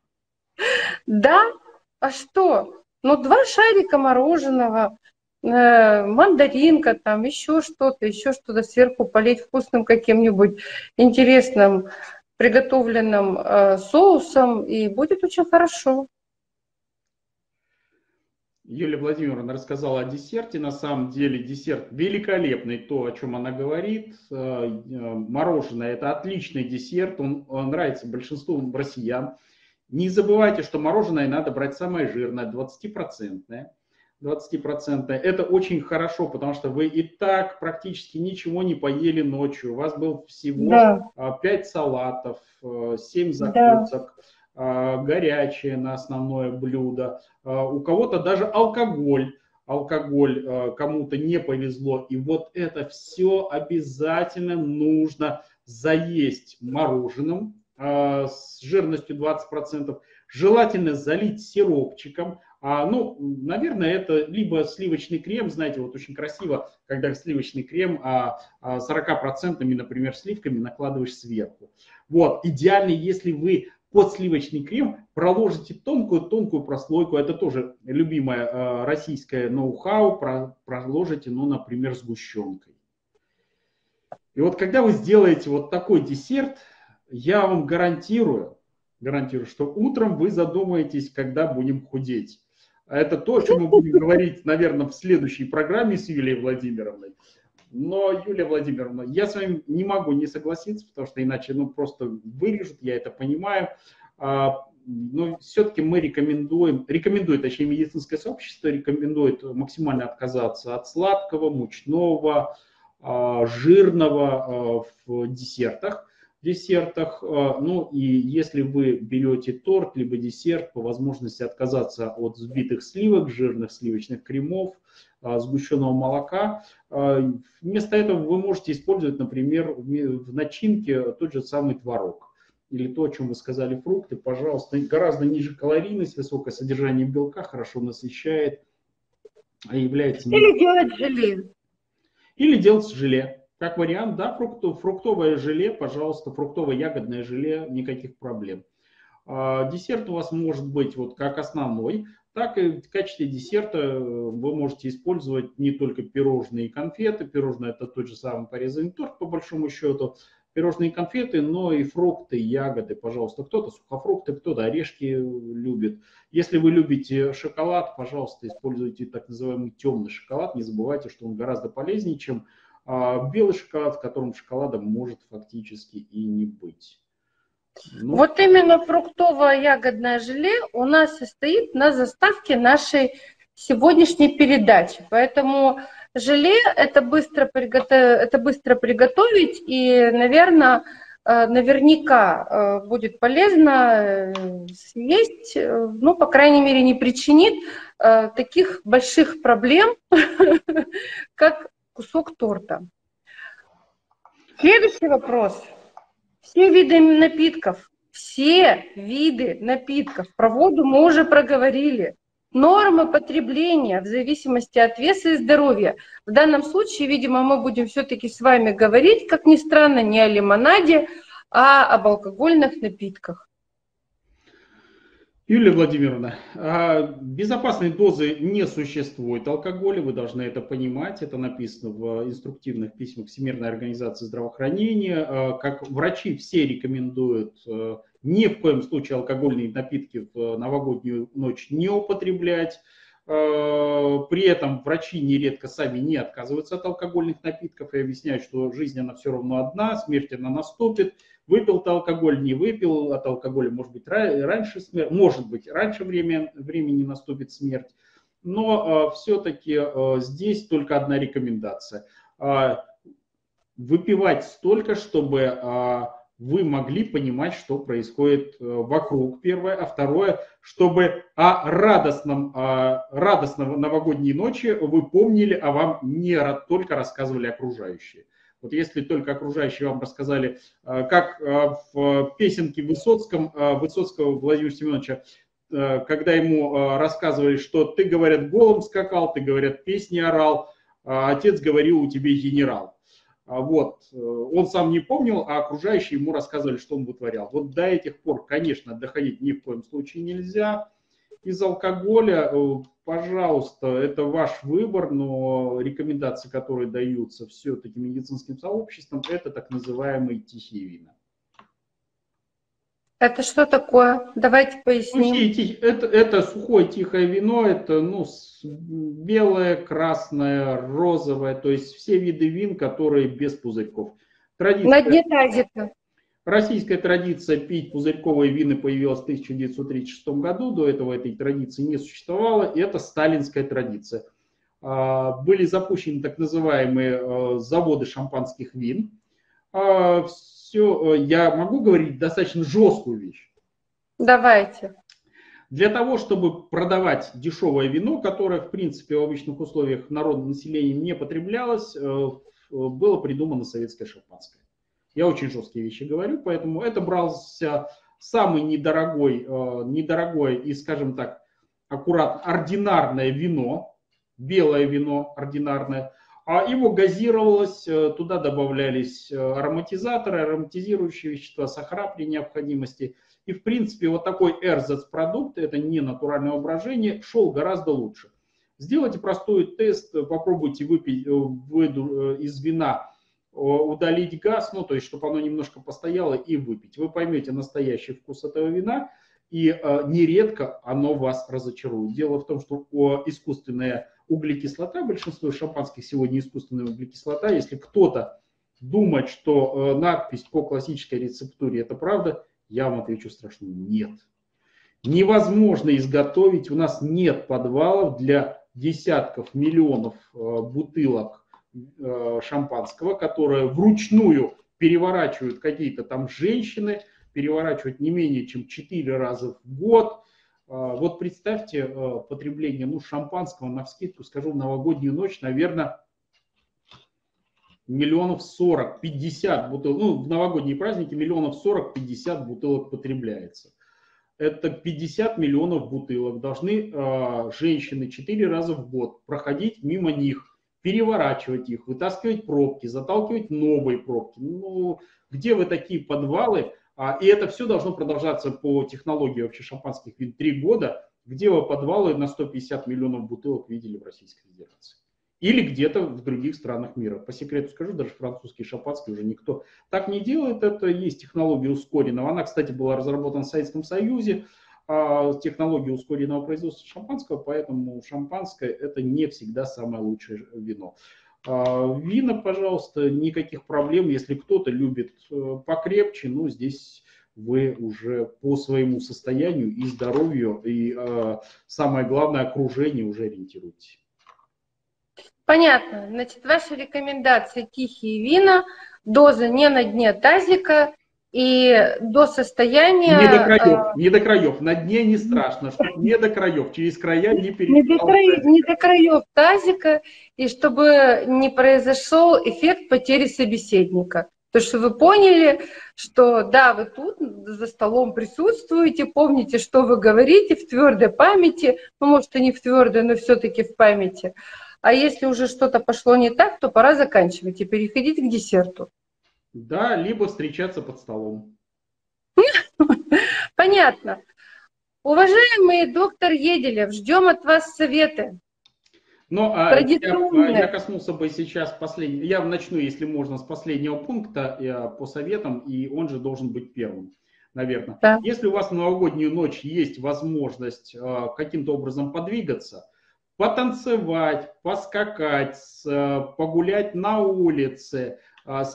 Да, а что? Ну, два шарика мороженого, мандаринка, там еще что-то, еще что-то сверху полить вкусным каким-нибудь интересным приготовленным э, соусом, и будет очень хорошо. Юлия Владимировна рассказала о десерте. На самом деле десерт великолепный, то, о чем она говорит. Э, э, мороженое – это отличный десерт, он нравится большинству россиян. Не забывайте, что мороженое надо брать самое жирное, 20-процентное. 20%. Это очень хорошо, потому что вы и так практически ничего не поели ночью. У вас был всего да. 5 салатов, 7 закусок. Да а, горячее на основное блюдо, а, у кого-то даже алкоголь, алкоголь а, кому-то не повезло. И вот это все обязательно нужно заесть мороженым с жирностью 20%, желательно залить сиропчиком, а, ну, наверное, это либо сливочный крем, знаете, вот очень красиво, когда сливочный крем а, а 40%, например, сливками накладываешь сверху. Вот, идеально, если вы под сливочный крем проложите тонкую-тонкую прослойку. Это тоже любимое э, российское ноу-хау. Про, проложите, ну, например, сгущенкой. И вот когда вы сделаете вот такой десерт, я вам гарантирую, гарантирую, что утром вы задумаетесь, когда будем худеть. А это то, о чем мы будем говорить, наверное, в следующей программе с Юлией Владимировной. Но, Юлия Владимировна, я с вами не могу не согласиться, потому что иначе ну, просто вырежут, я это понимаю. А, но все-таки мы рекомендуем, рекомендует, точнее, медицинское сообщество рекомендует максимально отказаться от сладкого, мучного, а, жирного в десертах. Десертах. Ну и если вы берете торт либо десерт, по возможности отказаться от взбитых сливок, жирных сливочных кремов, а, сгущенного молока. А, вместо этого вы можете использовать, например, в начинке тот же самый творог или то, о чем вы сказали, фрукты, пожалуйста, гораздо ниже калорийность, высокое содержание белка, хорошо насыщает, а является... Или делать желе. Или делать желе. Как вариант, да, фруктов, фруктовое желе, пожалуйста, фруктово-ягодное желе, никаких проблем. Десерт у вас может быть вот как основной, так и в качестве десерта э, вы можете использовать не только пирожные и конфеты. Пирожные это тот же самый порезанный торт, по большому счету. Пирожные и конфеты, но и фрукты, ягоды, пожалуйста. Кто-то сухофрукты, кто-то орешки любит. Если вы любите шоколад, пожалуйста, используйте так называемый темный шоколад. Не забывайте, что он гораздо полезнее, чем а, белый шоколад, в котором шоколада может фактически и не быть. Ну. Вот именно фруктовое ягодное желе у нас состоит на заставке нашей сегодняшней передачи. Поэтому желе это быстро, приготов... это быстро приготовить и, наверное, э, наверняка э, будет полезно э, съесть, ну, по крайней мере, не причинит таких больших проблем, как кусок торта. Следующий вопрос. Все виды напитков, все виды напитков. Про воду мы уже проговорили. Нормы потребления в зависимости от веса и здоровья. В данном случае, видимо, мы будем все-таки с вами говорить, как ни странно, не о лимонаде, а об алкогольных напитках. Юлия Владимировна, а безопасной дозы не существует алкоголя, вы должны это понимать, это написано в инструктивных письмах Всемирной организации здравоохранения. А как врачи все рекомендуют э, ни в коем случае алкогольные напитки в новогоднюю ночь не употреблять. А при этом врачи нередко сами не отказываются от алкогольных напитков и объясняют, что жизнь она все равно одна, смерть она наступит, Выпил ты алкоголь, не выпил, от алкоголя может быть раньше смерть, может быть раньше время, времени наступит смерть. Но э, а, все-таки э, а, здесь только одна рекомендация. Э, выпивать столько, чтобы э, вы могли понимать, что происходит э, вокруг, первое. А второе, чтобы о радостном, о радостном новогодней ночи вы помнили, а вам не только рассказывали окружающие. Вот если только окружающие вам рассказали, э, как э, в песенке Высоцком, э, Высоцкого Владимира Семеновича, когда ему рассказывали, что ты, говорят, голым скакал, ты, говорят, песни орал, а отец говорил, у тебя генерал. А вот, он сам не помнил, а окружающие ему рассказывали, что он вытворял. Вот до этих пор, конечно, доходить ни в коем случае нельзя. Из алкоголя, э, пожалуйста, это ваш выбор, но рекомендации, которые даются все-таки медицинским сообществом, это так называемые тихие вина. Это что такое? Давайте поясним. Это, это сухое тихое вино, это ну, белое, красное, розовое, то есть все виды вин, которые без пузырьков. Традиция, На дне тазика. Российская традиция пить пузырьковые вины появилась в 1936 году, до этого этой традиции не существовало, и это сталинская традиция. А, были запущены так называемые э, заводы шампанских вин. А, все, э, я могу говорить достаточно жесткую вещь. Давайте. Для того, чтобы продавать дешевое вино, которое, в принципе, в обычных условиях народного населения не потреблялось, э, было придумано советское шампанское. Я очень жесткие вещи говорю, поэтому это брался самый недорогой, э, недорогое и, скажем так, аккуратно, ординарное вино, белое вино ординарное, а его газировалось, э, туда добавлялись э, ароматизаторы, ароматизирующие вещества, сахара при необходимости. И, в принципе, вот такой эрзац-продукт, это не натуральное брожение, шел гораздо лучше. Сделайте простой тест, попробуйте выпить из вина, удалить газ, ну, то есть, чтобы оно немножко постояло и выпить. Вы поймете настоящий вкус этого вина, и нередко оно вас разочарует. Дело в том, что искусственная углекислота, большинство шампанских сегодня искусственная углекислота. Если кто-то думает, что э, надпись по классической рецептуре это правда, я вам отвечу страшно нет. Невозможно изготовить, у нас нет подвалов для десятков миллионов э, бутылок э, шампанского, которые вручную переворачивают какие-то там женщины, переворачивают не менее чем 4 раза в год, а, вот представьте а, потребление ну, шампанского, на вскидку скажу, в новогоднюю ночь, наверное, миллионов 40, 50 бутылок, ну, в новогодние праздники миллионов 40, 50 бутылок потребляется. Это 50 миллионов бутылок. Должны э, женщины 4 раза в год проходить мимо них, переворачивать их, вытаскивать пробки, заталкивать новые пробки. Ну, где вы такие подвалы а, и это все должно продолжаться по технологии вообще шампанских вин три года, где вы подвалы на 150 миллионов бутылок видели в Российской Федерации. Или где-то в других странах мира. По секрету скажу, даже французский шампанский уже никто так не делает. Это есть технология ускоренного. Она, кстати, была разработана в Советском Союзе. А, технология ускоренного производства шампанского, поэтому шампанское это не всегда самое лучшее вино. А, вина, пожалуйста, никаких проблем. Если кто-то любит э, покрепче, ну, здесь вы уже по своему состоянию и здоровью, и а, самое главное, окружение уже ориентируйтесь. Понятно. Значит, ваши рекомендации тихие вина, доза не на дне тазика, и до состояния... Не до краев, а, не до краев. На дне не страшно, чтобы не до краев, через края не перейти. Не до, краев, не до краев тазика, и чтобы не произошел эффект потери собеседника. То, что вы поняли, что да, вы тут за столом присутствуете, помните, что вы говорите в твердой памяти, ну, может, и не в твердой, но все-таки в памяти. А если уже что-то пошло не так, то пора заканчивать и переходить к десерту. Да, либо встречаться под столом. Понятно. Уважаемый доктор Еделев, ждем от вас советы. Но а, я, я коснулся бы сейчас последнего. Я начну, если можно, с последнего пункта я, по советам, и он же должен быть первым, наверное. Да. Если у вас в новогоднюю ночь есть возможность а, каким-то образом подвигаться, потанцевать, поскакать, а, погулять на улице,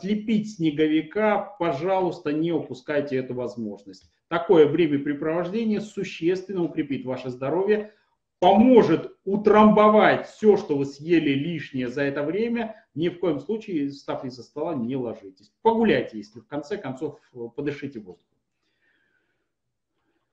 слепить снеговика, пожалуйста, не упускайте эту возможность. Такое времяпрепровождение существенно укрепит ваше здоровье, поможет утрамбовать все, что вы съели лишнее за это время. Ни в коем случае, став из-за стола, не ложитесь. Погуляйте, если в конце концов подышите воздухом.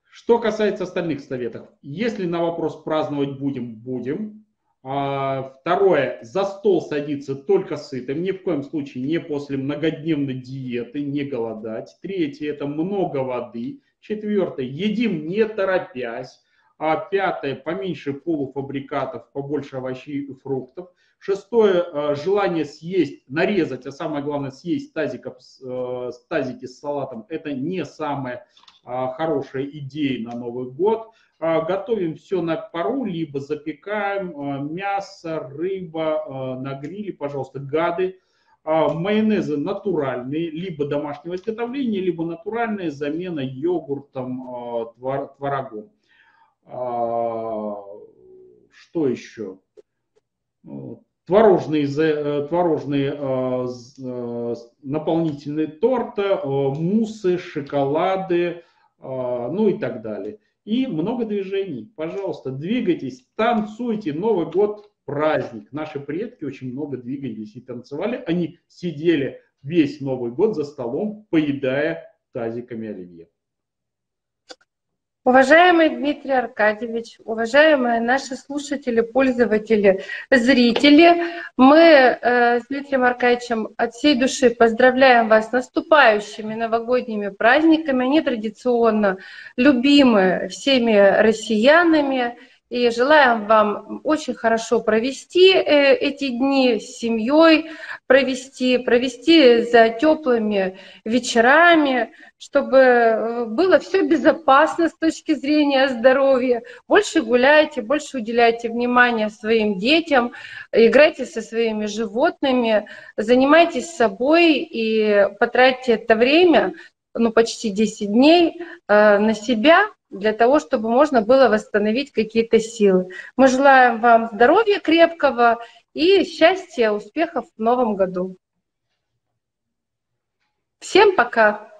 Что касается остальных советов. Если на вопрос праздновать будем, будем. А, второе, за стол садиться только сытым, ни в коем случае не после многодневной диеты, не голодать. Третье, это много воды. Четвертое, едим не торопясь. А пятое, поменьше полуфабрикатов, побольше овощей и фруктов. Шестое, э, желание съесть, нарезать, а самое главное съесть тазиков, э, тазики с салатом, это не самая хорошая идея на Новый год. Готовим все на пару, либо запекаем мясо, рыба на гриле, пожалуйста, гады. Майонезы натуральные, либо домашнего изготовления, либо натуральные, замена йогуртом, творогом. Что еще? творожные, э, творожные э, наполнительные торта, муссы, шоколады, ну и так далее. И много движений. Пожалуйста, двигайтесь, танцуйте. Новый год – праздник. Наши предки очень много двигались и танцевали. Они сидели весь Новый год за столом, поедая тазиками оливье. Уважаемый Дмитрий Аркадьевич, уважаемые наши слушатели, пользователи, зрители, мы э, с Дмитрием Аркадьевичем от всей души поздравляем вас с наступающими новогодними праздниками. Они традиционно любимы всеми россиянами. И желаем вам очень хорошо провести э, эти дни с семьей, провести, провести за теплыми вечерами, чтобы э, было все безопасно с точки зрения здоровья. Больше гуляйте, больше уделяйте внимание своим детям, играйте со своими животными, занимайтесь собой и потратьте это время, ну почти 10 дней, э, на себя, для того, чтобы можно было восстановить какие-то силы. Мы желаем вам здоровья крепкого и счастья, успехов в новом году. Всем пока!